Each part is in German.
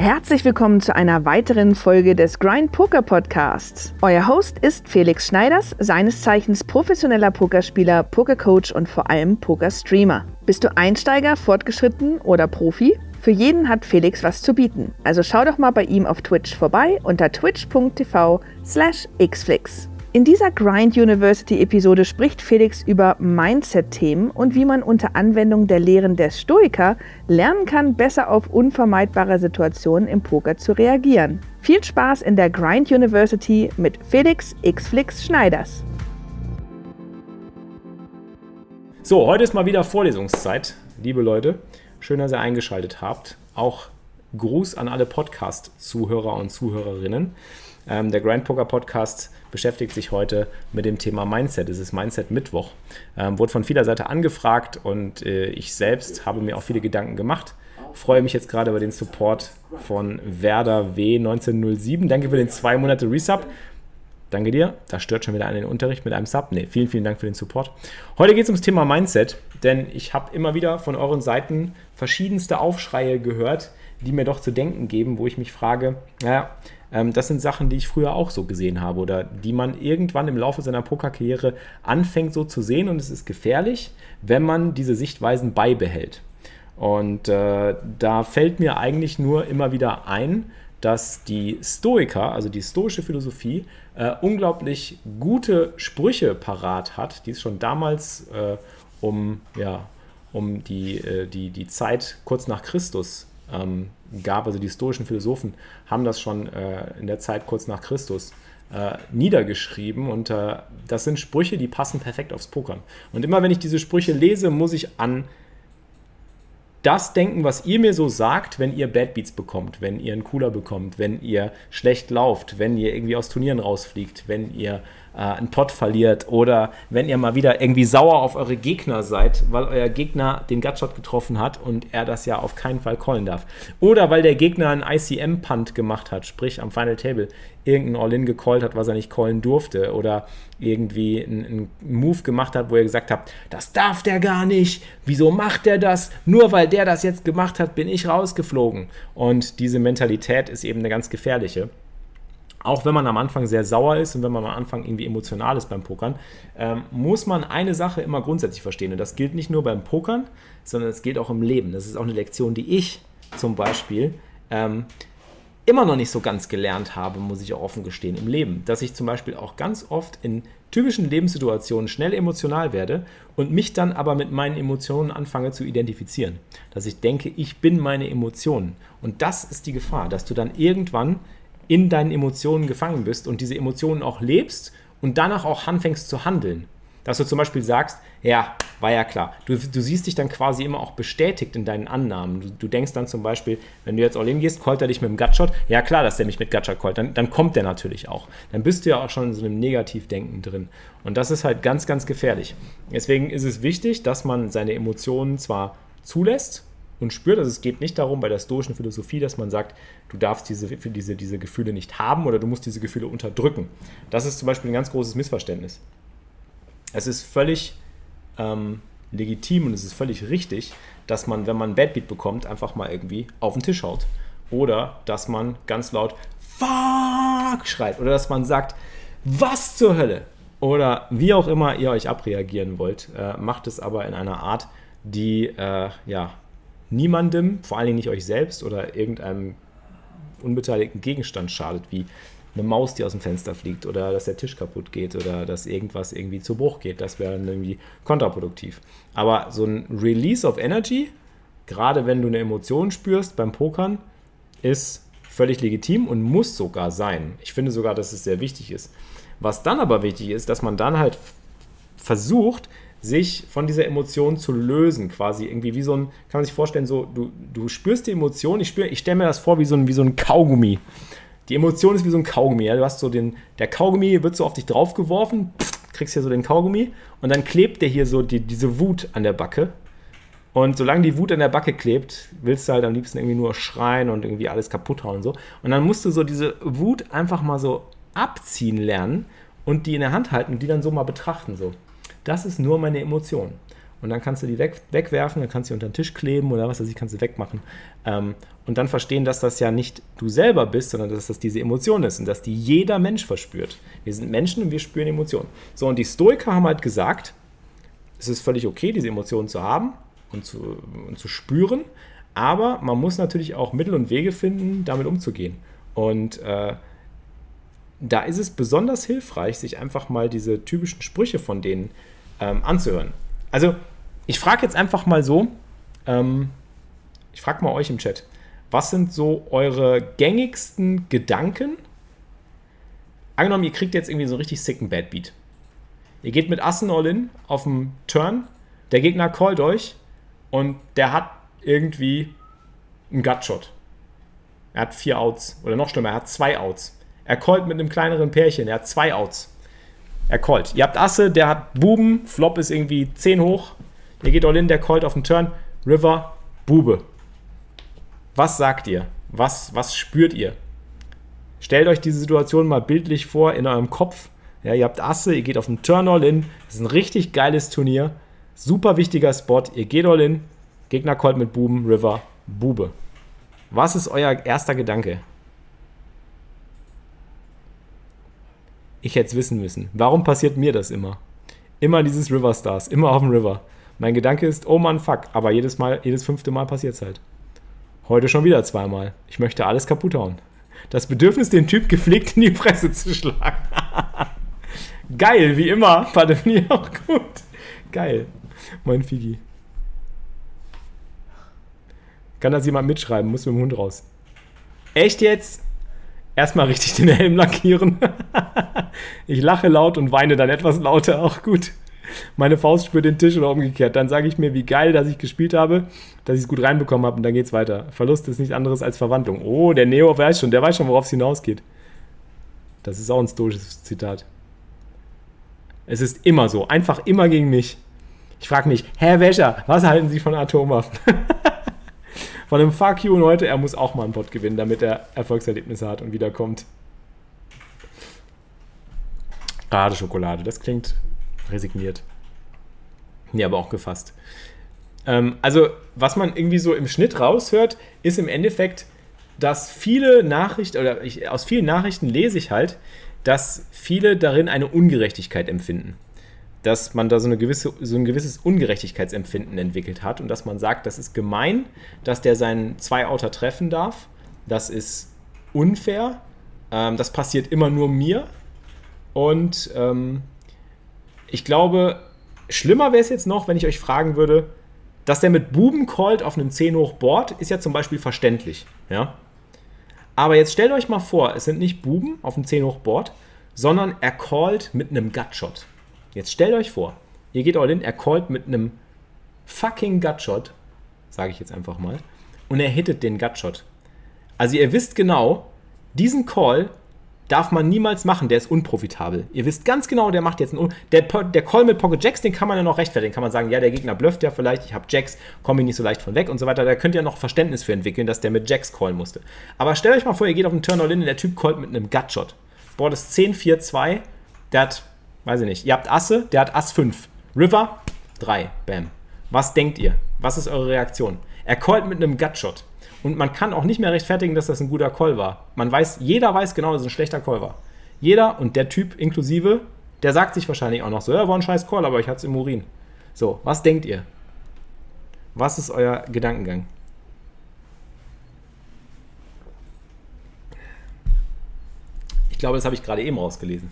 Herzlich willkommen zu einer weiteren Folge des Grind Poker Podcasts. Euer Host ist Felix Schneiders, seines Zeichens professioneller Pokerspieler, Pokercoach und vor allem Pokerstreamer. Bist du Einsteiger, Fortgeschritten oder Profi? Für jeden hat Felix was zu bieten. Also schau doch mal bei ihm auf Twitch vorbei unter twitch.tv slash xflix. In dieser Grind University Episode spricht Felix über Mindset-Themen und wie man unter Anwendung der Lehren der Stoiker lernen kann, besser auf unvermeidbare Situationen im Poker zu reagieren. Viel Spaß in der Grind University mit Felix Xflix Schneiders. So, heute ist mal wieder Vorlesungszeit, liebe Leute. Schön, dass ihr eingeschaltet habt. Auch Gruß an alle Podcast-Zuhörer und Zuhörerinnen. Ähm, der Grand Poker Podcast beschäftigt sich heute mit dem Thema Mindset. Es ist Mindset Mittwoch. Ähm, wurde von vieler Seite angefragt und äh, ich selbst habe mir auch viele Gedanken gemacht. Freue mich jetzt gerade über den Support von Werder W 1907. Danke für den zwei Monate Resub. Danke dir. Da stört schon wieder einen den Unterricht mit einem Sub. Ne, vielen, vielen Dank für den Support. Heute geht es ums Thema Mindset, denn ich habe immer wieder von euren Seiten verschiedenste Aufschreie gehört, die mir doch zu denken geben, wo ich mich frage, naja, ähm, das sind Sachen, die ich früher auch so gesehen habe oder die man irgendwann im Laufe seiner Pokerkarriere anfängt so zu sehen und es ist gefährlich, wenn man diese Sichtweisen beibehält. Und äh, da fällt mir eigentlich nur immer wieder ein, dass die Stoiker, also die stoische Philosophie, äh, unglaublich gute Sprüche parat hat, die es schon damals äh, um, ja, um die, äh, die, die Zeit kurz nach Christus ähm, gab. Also die stoischen Philosophen haben das schon äh, in der Zeit kurz nach Christus äh, niedergeschrieben und äh, das sind Sprüche, die passen perfekt aufs Pokern. Und immer wenn ich diese Sprüche lese, muss ich an das denken, was ihr mir so sagt, wenn ihr Bad Beats bekommt, wenn ihr einen Cooler bekommt, wenn ihr schlecht lauft, wenn ihr irgendwie aus Turnieren rausfliegt, wenn ihr äh, einen Pot verliert oder wenn ihr mal wieder irgendwie sauer auf eure Gegner seid, weil euer Gegner den Gutshot getroffen hat und er das ja auf keinen Fall callen darf. Oder weil der Gegner einen ICM-Punt gemacht hat, sprich am Final Table irgendein All-In gecallt hat, was er nicht callen durfte oder irgendwie einen, einen, Move gemacht hat, wo ihr gesagt habt, das darf der gar nicht, wieso macht der das? Nur weil der das jetzt gemacht hat, bin ich rausgeflogen. Und diese Mentalität ist eben eine ganz gefährliche auch wenn man am Anfang sehr sauer ist und wenn man am Anfang irgendwie emotional ist beim Pokern, ähm, muss man eine Sache immer grundsätzlich verstehen. Und das gilt nicht nur beim Pokern, sondern es gilt auch im Leben. Das ist auch eine Lektion, die ich zum Beispiel ähm, immer noch nicht so ganz gelernt habe, muss ich auch offen gestehen, im Leben. Dass ich zum Beispiel auch ganz oft in typischen Lebenssituationen schnell emotional werde und mich dann aber mit meinen Emotionen anfange zu identifizieren. Dass ich denke, ich bin meine Emotionen. Und das ist die Gefahr, dass du dann irgendwann in deinen Emotionen gefangen bist und diese Emotionen auch lebst und danach auch anfängst zu handeln. Dass du zum Beispiel sagst, ja, war ja klar. Du, du siehst dich dann quasi immer auch bestätigt in deinen Annahmen. Du, du denkst dann zum Beispiel, wenn du jetzt all in gehst, callt er dich mit dem Gutshot. Ja, klar, dass der mich mit Gutshot callt. Dann, dann kommt der natürlich auch. Dann bist du ja auch schon in so einem Negativdenken drin. Und das ist halt ganz, ganz gefährlich. Deswegen ist es wichtig, dass man seine Emotionen zwar zulässt, und spürt. Also es geht nicht darum bei der stoischen Philosophie, dass man sagt, du darfst diese, diese, diese Gefühle nicht haben oder du musst diese Gefühle unterdrücken. Das ist zum Beispiel ein ganz großes Missverständnis. Es ist völlig ähm, legitim und es ist völlig richtig, dass man, wenn man ein Bad Beat bekommt, einfach mal irgendwie auf den Tisch haut. Oder dass man ganz laut Fuck schreit. Oder dass man sagt, was zur Hölle? Oder wie auch immer ihr euch abreagieren wollt, äh, macht es aber in einer Art, die äh, ja, niemandem, vor allen Dingen nicht euch selbst oder irgendeinem unbeteiligten Gegenstand schadet, wie eine Maus, die aus dem Fenster fliegt oder dass der Tisch kaputt geht oder dass irgendwas irgendwie zu Bruch geht. Das wäre dann irgendwie kontraproduktiv. Aber so ein Release of Energy, gerade wenn du eine Emotion spürst beim Pokern, ist völlig legitim und muss sogar sein. Ich finde sogar, dass es sehr wichtig ist. Was dann aber wichtig ist, dass man dann halt versucht, sich von dieser Emotion zu lösen, quasi irgendwie wie so ein, kann man sich vorstellen, so du, du spürst die Emotion, ich ich stelle mir das vor wie so ein, wie so ein Kaugummi. Die Emotion ist wie so ein Kaugummi, ja? du hast so den, der Kaugummi wird so auf dich draufgeworfen, kriegst hier so den Kaugummi und dann klebt der hier so die, diese Wut an der Backe und solange die Wut an der Backe klebt, willst du halt am liebsten irgendwie nur schreien und irgendwie alles kaputt hauen und so. Und dann musst du so diese Wut einfach mal so abziehen lernen und die in der Hand halten und die dann so mal betrachten so. Das ist nur meine Emotion. und dann kannst du die weg, wegwerfen, dann kannst du sie unter den Tisch kleben oder was weiß ich, kannst du wegmachen. Ähm, und dann verstehen, dass das ja nicht du selber bist, sondern dass das diese Emotion ist und dass die jeder Mensch verspürt. Wir sind Menschen und wir spüren Emotionen. So, und die Stoiker haben halt gesagt, es ist völlig okay, diese Emotionen zu haben und zu, und zu spüren, aber man muss natürlich auch Mittel und Wege finden, damit umzugehen. Und äh, da ist es besonders hilfreich, sich einfach mal diese typischen Sprüche von denen ähm, anzuhören. Also, ich frage jetzt einfach mal so, ähm, ich frage mal euch im Chat, was sind so eure gängigsten Gedanken? Angenommen, ihr kriegt jetzt irgendwie so einen richtig sicken Bad Beat. Ihr geht mit Assen all in auf dem Turn, der Gegner callt euch und der hat irgendwie einen Gutshot. Er hat vier Outs oder noch schlimmer, er hat zwei Outs. Er callt mit einem kleineren Pärchen, er hat zwei Outs. Er callt. Ihr habt Asse, der hat Buben, Flop ist irgendwie 10 hoch. Ihr geht all in, der callt auf den Turn, River, Bube. Was sagt ihr? Was, was spürt ihr? Stellt euch diese Situation mal bildlich vor in eurem Kopf. Ja, ihr habt Asse, ihr geht auf den Turn all in. Das ist ein richtig geiles Turnier. Super wichtiger Spot. Ihr geht all in. Gegner callt mit Buben, River, Bube. Was ist euer erster Gedanke? Ich hätte es wissen müssen. Warum passiert mir das immer? Immer dieses River Stars, immer auf dem River. Mein Gedanke ist, oh Mann, fuck, aber jedes Mal, jedes fünfte Mal passiert es halt. Heute schon wieder zweimal. Ich möchte alles kaputt hauen. Das Bedürfnis, den Typ gepflegt in die Presse zu schlagen. Geil, wie immer. Warte, finde auch gut. Geil. Mein Figi. Kann das jemand mitschreiben? Muss mit dem Hund raus. Echt jetzt? Erstmal richtig den Helm lackieren. ich lache laut und weine dann etwas lauter. Auch gut meine Faust spürt den Tisch oder umgekehrt. Dann sage ich mir, wie geil, dass ich gespielt habe, dass ich es gut reinbekommen habe und dann geht es weiter. Verlust ist nichts anderes als Verwandlung. Oh, der Neo weiß schon, der weiß schon, worauf es hinausgeht. Das ist auch ein stoisches Zitat. Es ist immer so, einfach immer gegen mich. Ich frage mich, Herr Wäscher, was halten Sie von Atomwaffen? von einem Fuck you und heute, er muss auch mal einen Bot gewinnen, damit er Erfolgserlebnisse hat und wiederkommt. Gerade Schokolade, das klingt resigniert. Nee, aber auch gefasst. Ähm, also, was man irgendwie so im Schnitt raushört, ist im Endeffekt, dass viele Nachrichten, oder ich, aus vielen Nachrichten lese ich halt, dass viele darin eine Ungerechtigkeit empfinden. Dass man da so, eine gewisse, so ein gewisses Ungerechtigkeitsempfinden entwickelt hat und dass man sagt, das ist gemein, dass der seinen Zwei-Outer treffen darf. Das ist unfair. Ähm, das passiert immer nur mir. Und ähm, ich glaube, schlimmer wäre es jetzt noch, wenn ich euch fragen würde, dass der mit Buben callt auf einem 10 hoch Board, ist ja zum Beispiel verständlich. Ja? Aber jetzt stellt euch mal vor, es sind nicht Buben auf dem 10 hoch Board, sondern er callt mit einem Gutshot. Jetzt stellt euch vor, ihr geht all in, er callt mit einem fucking Gutshot, sage ich jetzt einfach mal, und er hittet den Gutshot. Also ihr wisst genau, diesen Call darf man niemals machen, der ist unprofitabel. Ihr wisst ganz genau, der macht jetzt einen. Der, der Call mit Pocket Jacks, den kann man ja noch rechtfertigen. Kann man sagen, ja, der Gegner blufft ja vielleicht, ich habe Jacks, komme ich nicht so leicht von weg und so weiter. Da könnt ihr noch Verständnis für entwickeln, dass der mit Jacks callen musste. Aber stellt euch mal vor, ihr geht auf den Turn All-In und der Typ callt mit einem Gutshot. Boah, das ist 10, 4, 2. Der hat, weiß ich nicht, ihr habt Asse, der hat Ass 5. River 3. Bam. Was denkt ihr? Was ist eure Reaktion? Er callt mit einem Gutshot. Und man kann auch nicht mehr rechtfertigen, dass das ein guter Call war. Man weiß, jeder weiß genau, dass es ein schlechter Call war. Jeder und der Typ inklusive, der sagt sich wahrscheinlich auch noch so, ja, war ein scheiß Call, aber ich hatte es im Urin. So, was denkt ihr? Was ist euer Gedankengang? Ich glaube, das habe ich gerade eben rausgelesen.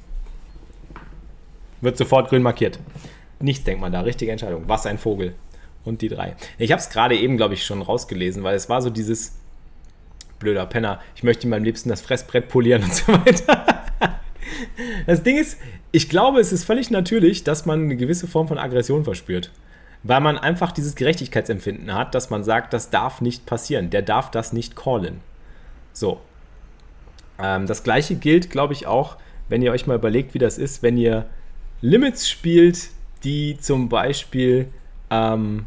Wird sofort grün markiert. Nichts denkt man da. Richtige Entscheidung. Was ein Vogel und die drei. Ich habe es gerade eben, glaube ich, schon rausgelesen, weil es war so dieses blöder Penner, ich möchte ihm am liebsten das Fressbrett polieren und so weiter. Das Ding ist, ich glaube, es ist völlig natürlich, dass man eine gewisse Form von Aggression verspürt. Weil man einfach dieses Gerechtigkeitsempfinden hat, dass man sagt, das darf nicht passieren, der darf das nicht callen. So. Ähm, das gleiche gilt, glaube ich, auch, wenn ihr euch mal überlegt, wie das ist, wenn ihr Limits spielt, die zum Beispiel ähm,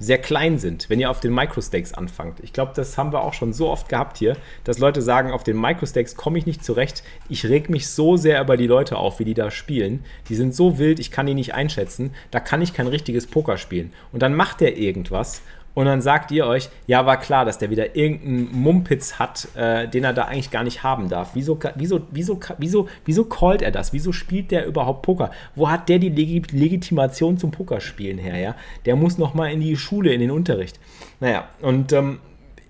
sehr klein sind, wenn ihr auf den Microstakes anfangt. Ich glaube, das haben wir auch schon so oft gehabt hier, dass Leute sagen, auf den Microstakes komme ich nicht zurecht. Ich reg mich so sehr über die Leute auf, wie die da spielen. Die sind so wild, ich kann die nicht einschätzen. Da kann ich kein richtiges Poker spielen. Und dann macht er irgendwas und dann sagt ihr euch, ja, war klar, dass der wieder irgendeinen Mumpitz hat, äh, den er da eigentlich gar nicht haben darf. Wieso, wieso, wieso, wieso, wieso callt er das? Wieso spielt der überhaupt Poker? Wo hat der die Leg Legitimation zum Pokerspielen her? Ja? Der muss noch mal in die Schule, in den Unterricht. Naja, und ähm,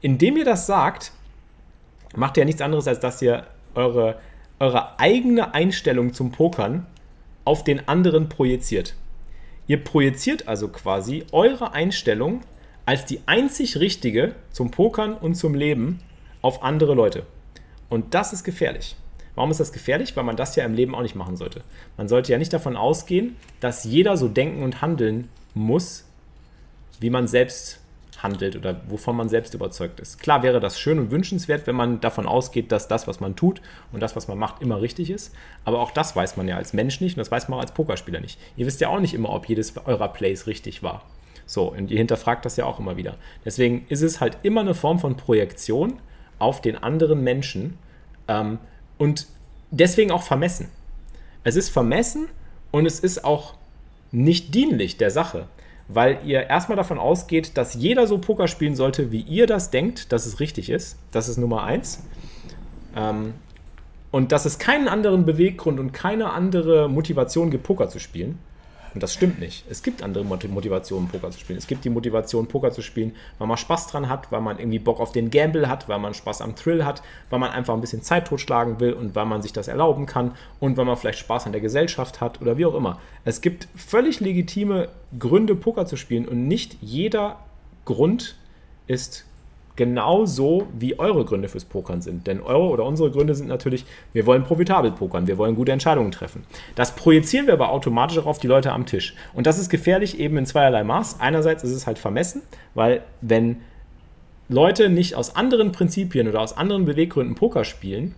indem ihr das sagt, macht ihr nichts anderes, als dass ihr eure, eure eigene Einstellung zum Pokern auf den anderen projiziert. Ihr projiziert also quasi eure Einstellung als die einzig richtige zum Pokern und zum Leben auf andere Leute. Und das ist gefährlich. Warum ist das gefährlich? Weil man das ja im Leben auch nicht machen sollte. Man sollte ja nicht davon ausgehen, dass jeder so denken und handeln muss, wie man selbst handelt oder wovon man selbst überzeugt ist. Klar wäre das schön und wünschenswert, wenn man davon ausgeht, dass das, was man tut und das, was man macht, immer richtig ist. Aber auch das weiß man ja als Mensch nicht und das weiß man auch als Pokerspieler nicht. Ihr wisst ja auch nicht immer, ob jedes eurer Plays richtig war. So, und ihr hinterfragt das ja auch immer wieder. Deswegen ist es halt immer eine Form von Projektion auf den anderen Menschen ähm, und deswegen auch vermessen. Es ist vermessen und es ist auch nicht dienlich der Sache, weil ihr erstmal davon ausgeht, dass jeder so Poker spielen sollte, wie ihr das denkt, dass es richtig ist. Das ist Nummer eins. Ähm, und dass es keinen anderen Beweggrund und keine andere Motivation gibt, Poker zu spielen. Und das stimmt nicht. Es gibt andere Motivationen, Poker zu spielen. Es gibt die Motivation, Poker zu spielen, weil man Spaß dran hat, weil man irgendwie Bock auf den Gamble hat, weil man Spaß am Thrill hat, weil man einfach ein bisschen Zeit totschlagen will und weil man sich das erlauben kann und weil man vielleicht Spaß an der Gesellschaft hat oder wie auch immer. Es gibt völlig legitime Gründe, Poker zu spielen und nicht jeder Grund ist genauso wie eure Gründe fürs Pokern sind. Denn eure oder unsere Gründe sind natürlich, wir wollen profitabel pokern, wir wollen gute Entscheidungen treffen. Das projizieren wir aber automatisch auch auf die Leute am Tisch. Und das ist gefährlich eben in zweierlei Maß. Einerseits ist es halt vermessen, weil wenn Leute nicht aus anderen Prinzipien oder aus anderen Beweggründen Poker spielen,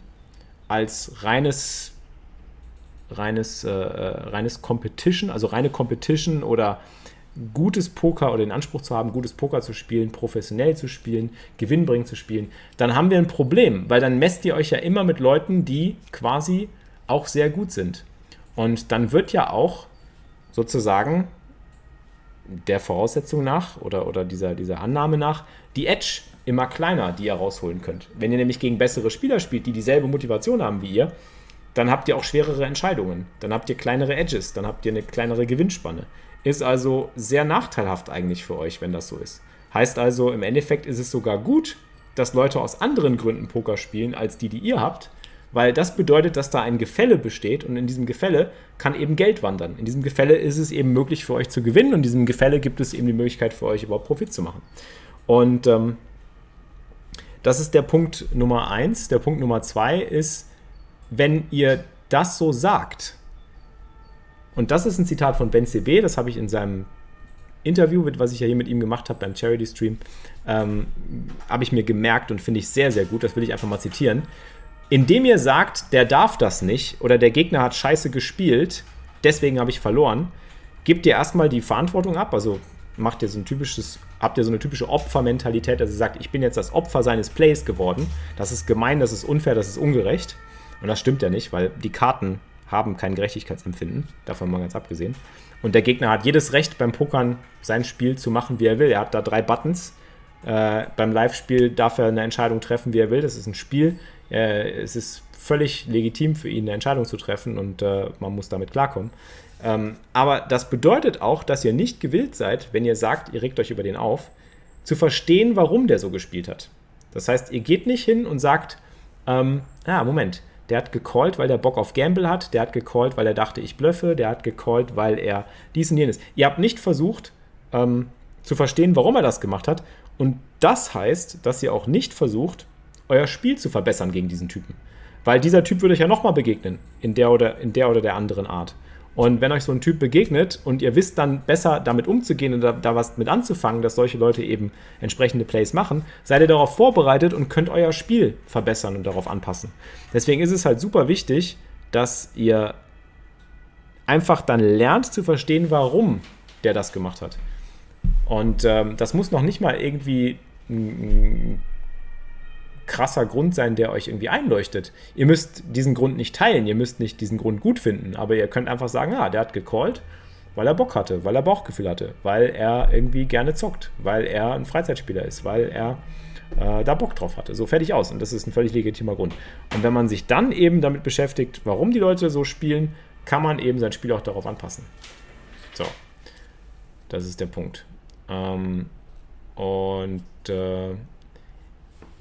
als reines reines, äh, äh reines Competition, also reine Competition oder gutes Poker oder den Anspruch zu haben, gutes Poker zu spielen, professionell zu spielen, gewinnbringend zu spielen, dann haben wir ein Problem, weil dann messt ihr euch ja immer mit Leuten, die quasi auch sehr gut sind. Und dann wird ja auch sozusagen der Voraussetzung nach oder, oder dieser, dieser Annahme nach die Edge immer kleiner, die ihr rausholen könnt. Wenn ihr nämlich gegen bessere Spieler spielt, die dieselbe Motivation haben wie ihr, dann habt ihr auch schwerere Entscheidungen. Dann habt ihr kleinere Edges, dann habt ihr eine kleinere Gewinnspanne. Ist also sehr nachteilhaft eigentlich für euch, wenn das so ist. Heißt also, im Endeffekt ist es sogar gut, dass Leute aus anderen Gründen Poker spielen, als die, die ihr habt, weil das bedeutet, dass da ein Gefälle besteht und in diesem Gefälle kann eben Geld wandern. In diesem Gefälle ist es eben möglich für euch zu gewinnen und in diesem Gefälle gibt es eben die Möglichkeit für euch überhaupt Profit zu machen. Und ähm, das ist der Punkt Nummer eins. Der Punkt Nummer zwei ist, wenn ihr das so sagt, und das ist ein Zitat von Ben CB, das habe ich in seinem Interview, was ich ja hier mit ihm gemacht habe beim Charity Stream, ähm, habe ich mir gemerkt und finde ich sehr, sehr gut. Das will ich einfach mal zitieren. Indem ihr sagt, der darf das nicht oder der Gegner hat scheiße gespielt, deswegen habe ich verloren, gebt ihr erstmal die Verantwortung ab. Also macht ihr so ein typisches, habt ihr so eine typische Opfermentalität, dass ihr sagt, ich bin jetzt das Opfer seines Plays geworden. Das ist gemein, das ist unfair, das ist ungerecht. Und das stimmt ja nicht, weil die Karten haben kein Gerechtigkeitsempfinden, davon mal ganz abgesehen. Und der Gegner hat jedes Recht beim Pokern sein Spiel zu machen, wie er will. Er hat da drei Buttons. Äh, beim Live-Spiel darf er eine Entscheidung treffen, wie er will. Das ist ein Spiel. Äh, es ist völlig legitim für ihn, eine Entscheidung zu treffen und äh, man muss damit klarkommen. Ähm, aber das bedeutet auch, dass ihr nicht gewillt seid, wenn ihr sagt, ihr regt euch über den auf, zu verstehen, warum der so gespielt hat. Das heißt, ihr geht nicht hin und sagt, ähm, ah, Moment, der hat gecallt, weil der Bock auf Gamble hat. Der hat gecallt, weil er dachte, ich blöffe. Der hat gecallt, weil er dies und jenes. Ihr habt nicht versucht ähm, zu verstehen, warum er das gemacht hat. Und das heißt, dass ihr auch nicht versucht, euer Spiel zu verbessern gegen diesen Typen. Weil dieser Typ würde euch ja nochmal begegnen, in der oder, in der oder der anderen Art. Und wenn euch so ein Typ begegnet und ihr wisst dann besser damit umzugehen und da, da, was mit anzufangen, dass solche Leute eben entsprechende Plays machen, seid ihr darauf vorbereitet und könnt euer Spiel verbessern und darauf anpassen. Deswegen ist es halt super wichtig, dass ihr einfach dann lernt zu verstehen, warum der das gemacht hat. Und ähm, das muss noch nicht mal irgendwie ein, krasser Grund sein, der euch irgendwie einleuchtet. Ihr müsst diesen Grund nicht teilen, ihr müsst nicht diesen Grund gut finden, aber ihr könnt einfach sagen, ah, der hat gecallt, weil er Bock hatte, weil er Bauchgefühl hatte, weil er irgendwie gerne zockt, weil er ein Freizeitspieler ist, weil er äh, da Bock drauf hatte. So fertig aus. Und das ist ein völlig legitimer Grund. Und wenn man sich dann eben damit beschäftigt, warum die Leute so spielen, kann man eben sein Spiel auch darauf anpassen. So. Das ist der Punkt. Ähm, und äh,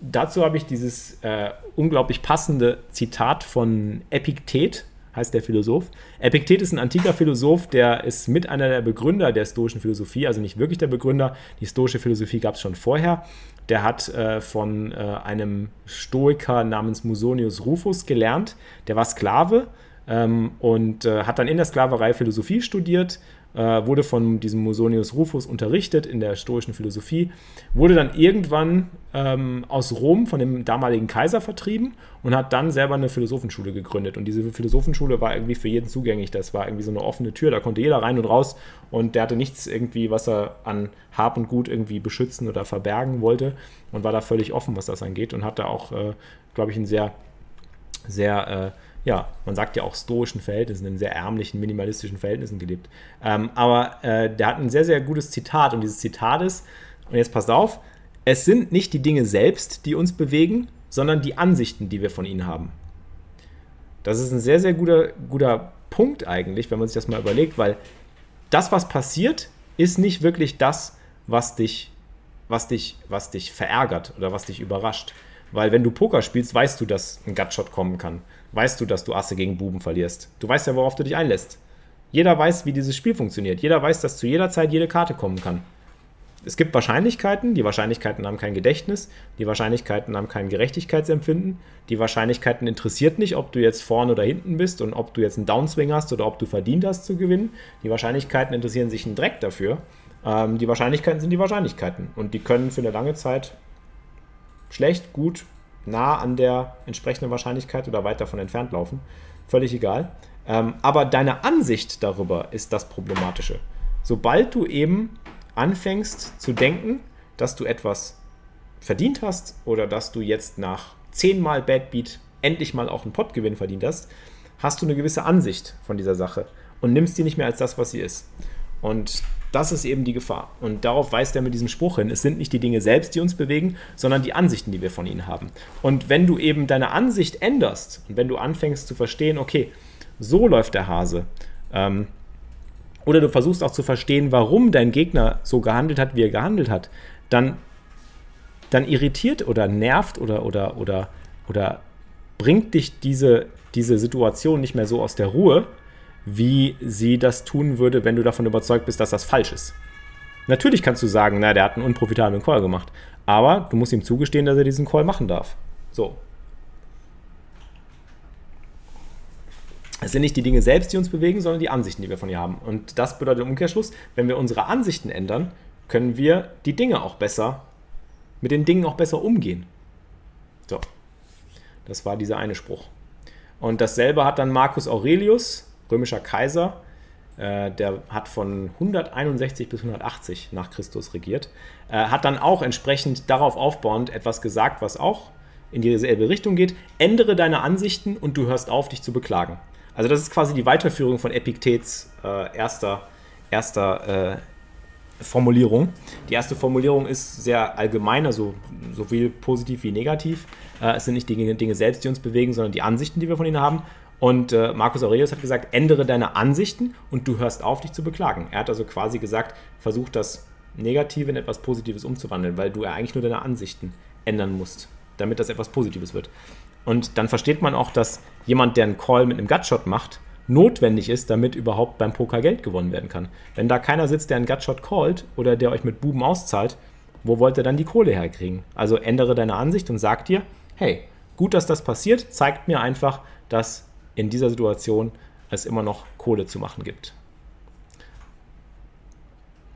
dazu habe ich dieses äh, unglaublich passende Zitat von Epiktet, heißt der Philosoph. Epiktet ist ein antiker Philosoph, der ist mit einer der Begründer der stoischen Philosophie, also nicht wirklich der Begründer. Die stoische Philosophie gab es schon vorher. Der hat äh, von äh, einem Stoiker namens Musonius Rufus gelernt. Der war Sklave ähm, und äh, hat dann in der Sklaverei Philosophie studiert äh, wurde von diesem Musonius Rufus unterrichtet in der stoischen Philosophie, wurde dann irgendwann ähm, aus Rom von dem damaligen Kaiser vertrieben und hat dann selber eine Philosophenschule gegründet. Und diese Philosophenschule war irgendwie für jeden zugänglich. Das war irgendwie so eine offene Tür, da konnte jeder rein und raus und der hatte nichts irgendwie, was er an Hab und Gut irgendwie beschützen oder verbergen wollte und war da völlig offen, was das angeht und hatte auch, äh, glaube ich, ein sehr, sehr äh, ja, man sagt ja auch stoischen Verhältnissen, in sehr ärmlichen, minimalistischen Verhältnissen gelebt. Ähm, aber äh, der hat ein sehr, sehr gutes Zitat und dieses Zitat ist, und jetzt passt auf, es sind nicht die Dinge selbst, die uns bewegen, sondern die Ansichten, die wir von ihnen haben. Das ist ein sehr, sehr guter, guter Punkt eigentlich, wenn man sich das mal überlegt, weil das, was passiert, ist nicht wirklich das, was dich, was dich, was dich verärgert oder was dich überrascht. Weil wenn du Poker spielst, weißt du, dass ein Gutshot kommen kann weißt du, dass du Asse gegen Buben verlierst. Du weißt ja, worauf du dich einlässt. Jeder weiß, wie dieses Spiel funktioniert. Jeder weiß, dass zu jeder Zeit jede Karte kommen kann. Es gibt Wahrscheinlichkeiten, die Wahrscheinlichkeiten haben kein Gedächtnis, die Wahrscheinlichkeiten haben kein Gerechtigkeitsempfinden, die Wahrscheinlichkeiten interessiert nicht, ob du jetzt vorne oder hinten bist und ob du jetzt einen Downswing hast oder ob du verdient hast zu gewinnen. Die Wahrscheinlichkeiten interessieren sich einen Dreck dafür. Ähm, die Wahrscheinlichkeiten sind die Wahrscheinlichkeiten und die können für eine lange Zeit schlecht, gut, nah an der entsprechenden Wahrscheinlichkeit oder weit davon entfernt laufen. Völlig egal. Ähm, aber deine Ansicht darüber ist das Problematische. Sobald du eben anfängst zu denken, dass du etwas verdient hast oder dass du jetzt nach zehnmal Bad Beat endlich mal auch einen Pottgewinn verdient hast, hast du eine gewisse Ansicht von dieser Sache und nimmst die nicht mehr als das, was sie ist. Und das ist eben die Gefahr. Und darauf weist er mit diesem Spruch hin. Es sind nicht die Dinge selbst, die uns bewegen, sondern die Ansichten, die wir von ihnen haben. Und wenn du eben deine Ansicht änderst und wenn du anfängst zu verstehen, okay, so läuft der Hase, ähm, oder du versuchst auch zu verstehen, warum dein Gegner so gehandelt hat, wie er gehandelt hat, dann, dann irritiert oder nervt oder, oder, oder, oder bringt dich diese, diese Situation nicht mehr so aus der Ruhe, wie sie das tun würde, wenn du davon überzeugt bist, dass das falsch ist. Natürlich kannst du sagen, na, der hat einen unprofitablen Call gemacht, aber du musst ihm zugestehen, dass er diesen Call machen darf. So. Es sind nicht die Dinge selbst, die uns bewegen, sondern die Ansichten, die wir von ihr haben. Und das bedeutet im Umkehrschluss, wenn wir unsere Ansichten ändern, können wir die Dinge auch besser, mit den Dingen auch besser umgehen. So. Das war dieser eine Spruch. Und dasselbe hat dann Marcus Aurelius römischer Kaiser, äh, der hat von 161 bis 180 nach Christus regiert, äh, hat dann auch entsprechend darauf aufbauend etwas gesagt, was auch in dieselbe Richtung geht. Ändere deine Ansichten und du hörst auf, dich zu beklagen. Also das ist quasi die Weiterführung von Epiktets äh, erster, erster äh, Formulierung. Die erste Formulierung ist sehr allgemein, also sowohl positiv wie negativ. Äh, es sind nicht die Dinge selbst, die uns bewegen, sondern die Ansichten, die wir von ihnen haben. Und äh, Marcus Aurelius hat gesagt, ändere deine Ansichten und du hörst auf, dich zu beklagen. Er hat also quasi gesagt, versuch das Negative in etwas Positives umzuwandeln, weil du ja eigentlich nur deine Ansichten ändern musst, damit das etwas Positives wird. Und dann versteht man auch, dass jemand, der einen Call mit einem Gutshot macht, notwendig ist, damit überhaupt beim Poker Geld gewonnen werden kann. Wenn da keiner sitzt, der einen Gutshot callt oder der euch mit Buben auszahlt, wo wollt ihr dann die Kohle herkriegen? Also ändere deine Ansicht und sag dir, hey, gut, dass das passiert, zeigt mir einfach, dass in dieser Situation es immer noch Kohle zu machen gibt.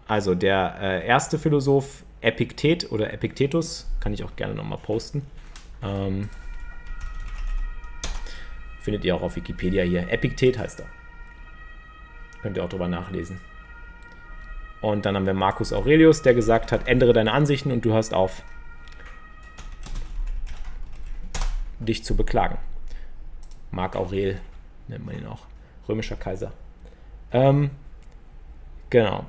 Also der äh, erste Philosoph Epiktet oder Epiktetus, kann ich auch gerne nochmal posten. Ähm, findet ihr auch auf Wikipedia hier. Epiktet heißt er. Könnt ihr auch drüber nachlesen. Und dann haben wir Marcus Aurelius, der gesagt hat, ändere deine Ansichten und du hörst auf, dich zu beklagen. Marc Aurel nennt man ihn auch. Römischer Kaiser. Ähm, genau.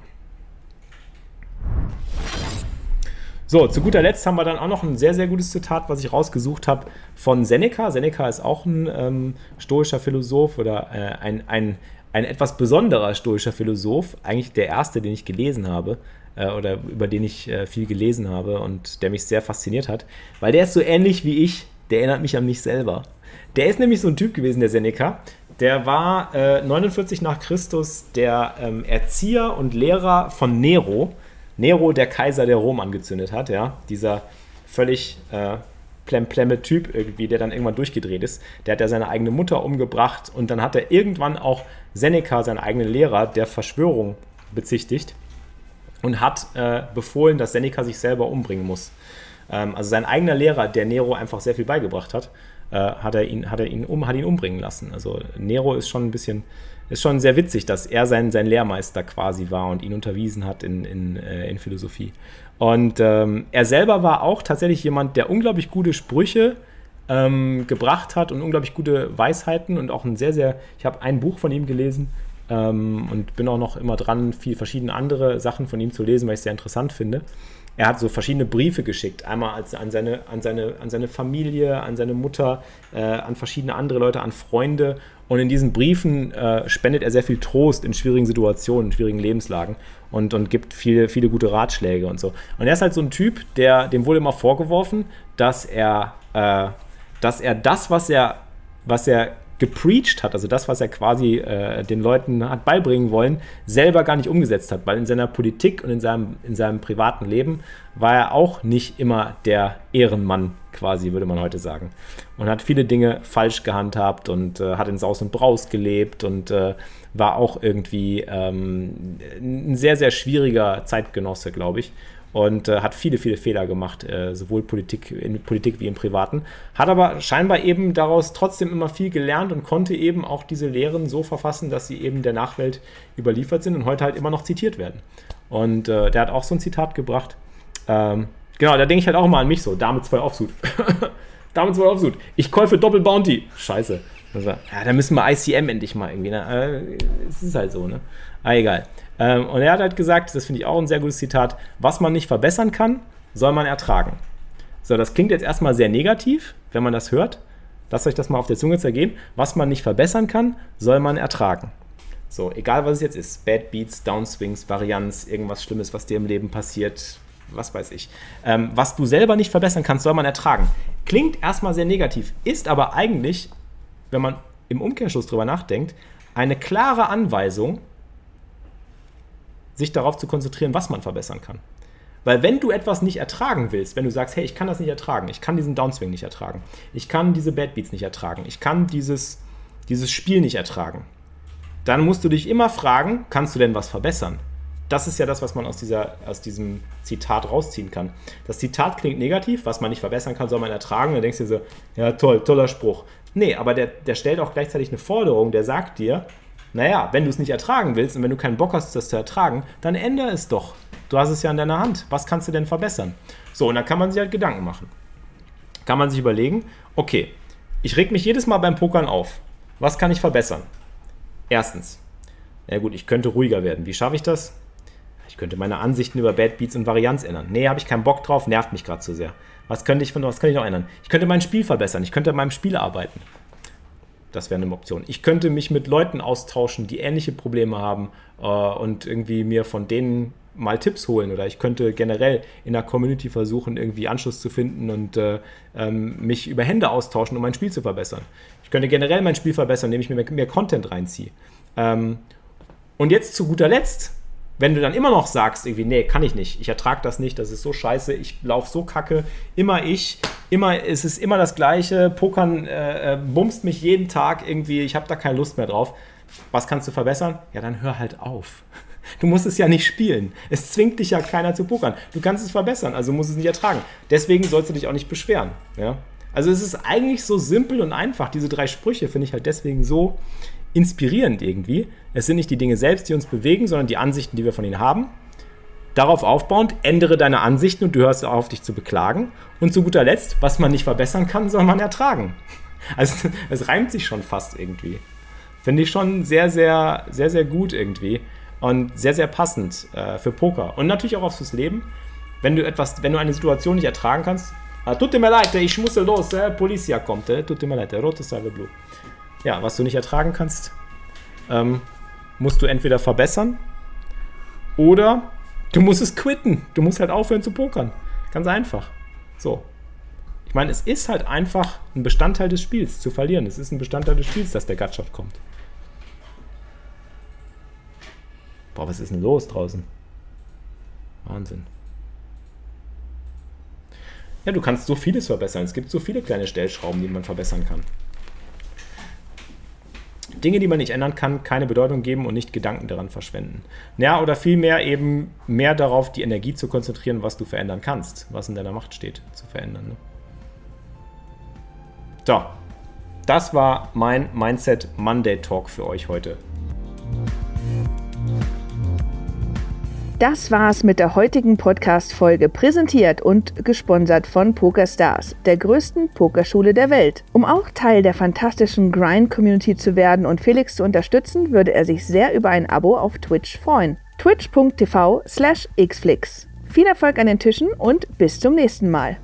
So, zu guter Letzt haben wir dann auch noch ein sehr, sehr gutes Zitat, was ich rausgesucht habe von Seneca. Seneca ist auch ein ähm, stoischer Philosoph oder äh, ein, ein, ein etwas besonderer stoischer Philosoph. Eigentlich der erste, den ich gelesen habe äh, oder über den ich äh, viel gelesen habe und der mich sehr fasziniert hat, weil der ist so ähnlich wie ich. Der erinnert mich an mich selber. Der ist nämlich so ein Typ gewesen, der Seneca. Der war äh, 49 nach Christus der ähm, Erzieher und Lehrer von Nero. Nero, der Kaiser, der Rom angezündet hat, ja. Dieser völlig äh, plemplemme Typ irgendwie, der dann irgendwann durchgedreht ist. Der hat ja seine eigene Mutter umgebracht und dann hat er irgendwann auch Seneca, seinen eigenen Lehrer, der Verschwörung bezichtigt und hat äh, befohlen, dass Seneca sich selber umbringen muss. Ähm, also sein eigener Lehrer, der Nero einfach sehr viel beigebracht hat, äh, hat, er ihn, hat, er ihn um, hat ihn umbringen lassen. Also Nero ist schon ein bisschen, ist schon sehr witzig, dass er sein, sein Lehrmeister quasi war und ihn unterwiesen hat in, in, äh, in Philosophie. Und ähm, er selber war auch tatsächlich jemand, der unglaublich gute Sprüche ähm, gebracht hat und unglaublich gute Weisheiten und auch ein sehr, sehr, ich habe ein Buch von ihm gelesen ähm, und bin auch noch immer dran, viel verschiedene andere Sachen von ihm zu lesen, weil ich es sehr interessant finde er hat so verschiedene Briefe geschickt. Einmal als, an, seine, an, seine, an seine Familie, an seine Mutter, äh, an verschiedene andere Leute, an Freunde. Und in diesen Briefen äh, spendet er sehr viel Trost in schwierigen Situationen, in schwierigen Lebenslagen und, und gibt viele, viele gute Ratschläge und so. Und er ist halt so ein Typ, der, dem wurde immer vorgeworfen, dass er, äh, dass er das, was er, was er gepreacht hat, also das, was er quasi äh, den Leuten hat beibringen wollen, selber gar nicht umgesetzt hat, weil in seiner Politik und in seinem, in seinem privaten Leben war er auch nicht immer der Ehrenmann, quasi, würde man heute sagen. Und hat viele Dinge falsch gehandhabt und äh, hat in Saus und Braus gelebt und äh, war auch irgendwie ähm, ein sehr, sehr schwieriger Zeitgenosse, glaube ich und äh, hat viele, viele Fehler gemacht, äh, sowohl Politik, in Politik wie im Privaten. Hat aber scheinbar eben daraus trotzdem immer viel gelernt und konnte eben auch diese Lehren so verfassen, dass sie eben der Nachwelt überliefert sind und heute halt immer noch zitiert werden. Und äh, der hat auch so ein Zitat gebracht. Ähm, genau, da denke ich halt auch immer an mich so, Dame 2 Offsuit. Dame 2 Offsuit. Ich käufe Doppel Bounty. Scheiße. Also, ja, da müssen wir ICM endlich mal irgendwie. Ne? Äh, es ist halt so, ne? Ah, egal. Ähm, und er hat halt gesagt, das finde ich auch ein sehr gutes Zitat, was man nicht verbessern kann, soll man ertragen. So, das klingt jetzt erstmal sehr negativ, wenn man das hört. Lasst euch das mal auf der Zunge zergehen. Was man nicht verbessern kann, soll man ertragen. So, egal was es jetzt ist. Bad Beats, Downswings, Varianz, irgendwas Schlimmes, was dir im Leben passiert, was weiß ich. Ähm, was du selber nicht verbessern kannst, soll man ertragen. Klingt erstmal sehr negativ, ist aber eigentlich, wenn man im Umkehrschluss drüber nachdenkt, eine klare Anweisung, sich darauf zu konzentrieren, was man verbessern kann. Weil wenn du etwas nicht ertragen willst, wenn du sagst, hey, ich kann das nicht ertragen, ich kann diesen Downswing nicht ertragen, ich kann diese Bad Beats nicht ertragen, ich kann dieses, dieses Spiel nicht ertragen, dann musst du dich immer fragen, kannst du denn was verbessern? Das ist ja das, was man aus, dieser, aus diesem Zitat rausziehen kann. Das Zitat klingt negativ, was man nicht verbessern kann, soll man ertragen. Dann denkst du dir so, ja toll, toller Spruch. Nee, aber der, der stellt auch gleichzeitig eine Forderung, der sagt dir, naja, wenn du es nicht ertragen willst und wenn du keinen Bock hast, das zu ertragen, dann ändere es doch. Du hast es ja in deiner Hand. Was kannst du denn verbessern? So, und dann kann man sich halt Gedanken machen. Kann man sich überlegen, okay, ich reg mich jedes Mal beim Pokern auf. Was kann ich verbessern? Erstens, ja gut, ich könnte ruhiger werden. Wie schaffe ich das? Ich könnte meine Ansichten über Bad Beats und Varianz ändern. Nee, habe ich keinen Bock drauf, nervt mich gerade zu sehr. Was könnte ich was könnte ich noch ändern? Ich könnte mein Spiel verbessern, ich könnte an meinem Spiel arbeiten. Das wäre eine Option. Ich könnte mich mit Leuten austauschen, die ähnliche Probleme haben äh, und irgendwie mir von denen mal Tipps holen oder ich könnte generell in der Community versuchen, irgendwie Anschluss zu finden und äh, ähm, mich über Hände austauschen, um mein Spiel zu verbessern. Ich könnte generell mein Spiel verbessern, indem ich mir mehr, mehr Content reinziehe. Ähm, und jetzt zu guter Letzt wenn du dann immer noch sagst, irgendwie, nee, kann ich nicht, ich ertrage das nicht, das ist so scheiße, ich laufe so kacke, immer ich, immer, es ist immer das Gleiche, Pokern äh, äh, bumst mich jeden Tag irgendwie, ich habe da keine Lust mehr drauf. Was kannst du verbessern? Ja, dann hör halt auf. Du musst es ja nicht spielen. Es zwingt dich ja keiner zu pokern. Du kannst es verbessern, also musst es nicht ertragen. Deswegen sollst du dich auch nicht beschweren. Ja? Also es ist eigentlich so simpel und einfach. Diese drei Sprüche finde ich halt deswegen so inspirierend irgendwie. Es sind nicht die Dinge selbst, die uns bewegen, sondern die Ansichten, die wir von ihnen haben. Darauf aufbauend, ändere deine Ansichten und du hörst auf, dich zu beklagen. Und zu guter Letzt, was man nicht verbessern kann, soll man ertragen. Also es reimt sich schon fast irgendwie. Finde ich schon sehr, sehr, sehr, sehr gut irgendwie. Und sehr, sehr passend äh, für Poker. Und natürlich auch aufs Leben. Wenn du etwas, wenn du eine Situation nicht ertragen kannst, ah, tut mir leid, ich muss los, äh, Polizia kommt, äh, tut mir leid, rote Salve Blue. Ja, was du nicht ertragen kannst, ähm, musst du entweder verbessern oder du musst es quitten. Du musst halt aufhören zu pokern. Ganz einfach. So. Ich meine, es ist halt einfach ein Bestandteil des Spiels zu verlieren. Es ist ein Bestandteil des Spiels, dass der Gutshot kommt. Boah, was ist denn los draußen? Wahnsinn. Ja, du kannst so vieles verbessern. Es gibt so viele kleine Stellschrauben, die man verbessern kann. Dinge, die man nicht ändern kann, keine Bedeutung geben und nicht Gedanken daran verschwenden. Ja, oder vielmehr eben mehr darauf, die Energie zu konzentrieren, was du verändern kannst, was in deiner Macht steht, zu verändern. Ne? So, das war mein Mindset Monday Talk für euch heute. Das war's mit der heutigen Podcast-Folge, präsentiert und gesponsert von PokerStars, der größten Pokerschule der Welt. Um auch Teil der fantastischen Grind-Community zu werden und Felix zu unterstützen, würde er sich sehr über ein Abo auf Twitch freuen. twitch.tv slash xflix. Viel Erfolg an den Tischen und bis zum nächsten Mal.